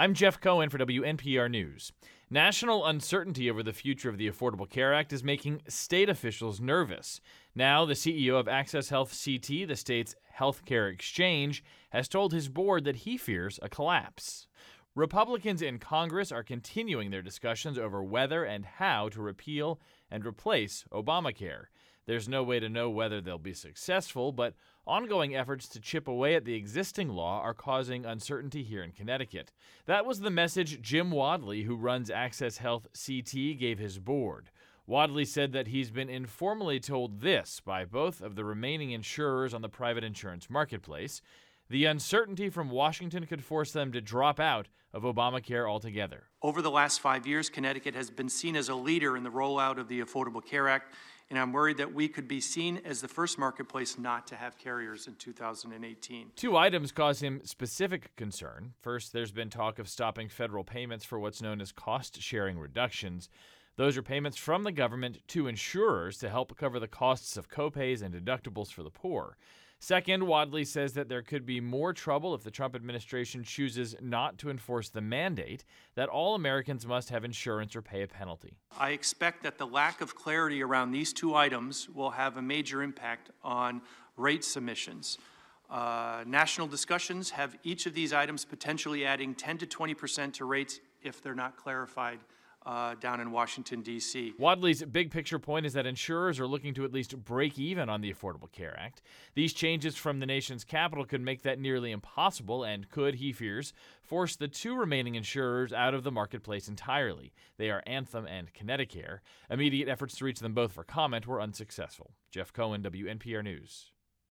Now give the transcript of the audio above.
I'm Jeff Cohen for WNPR News. National uncertainty over the future of the Affordable Care Act is making state officials nervous. Now, the CEO of Access Health CT, the state's healthcare exchange, has told his board that he fears a collapse. Republicans in Congress are continuing their discussions over whether and how to repeal and replace Obamacare. There's no way to know whether they'll be successful, but ongoing efforts to chip away at the existing law are causing uncertainty here in Connecticut. That was the message Jim Wadleigh, who runs Access Health CT, gave his board. Wadleigh said that he's been informally told this by both of the remaining insurers on the private insurance marketplace. The uncertainty from Washington could force them to drop out of Obamacare altogether. Over the last five years, Connecticut has been seen as a leader in the rollout of the Affordable Care Act and I'm worried that we could be seen as the first marketplace not to have carriers in 2018. Two items cause him specific concern. First, there's been talk of stopping federal payments for what's known as cost sharing reductions. Those are payments from the government to insurers to help cover the costs of copays and deductibles for the poor. Second, Wadleigh says that there could be more trouble if the Trump administration chooses not to enforce the mandate that all Americans must have insurance or pay a penalty. I expect that the lack of clarity around these two items will have a major impact on rate submissions. Uh, national discussions have each of these items potentially adding 10 to 20 percent to rates if they're not clarified uh, down in Washington, D.C. Wadleigh's big picture point is that insurers are looking to at least break even on the Affordable Care Act. These changes from the nation's capital could make that nearly impossible and could, he fears, force the two remaining insurers out of the marketplace entirely. They are Anthem and ConnectiCare. Immediate efforts to reach them both for comment were unsuccessful. Jeff Cohen, WNPR News.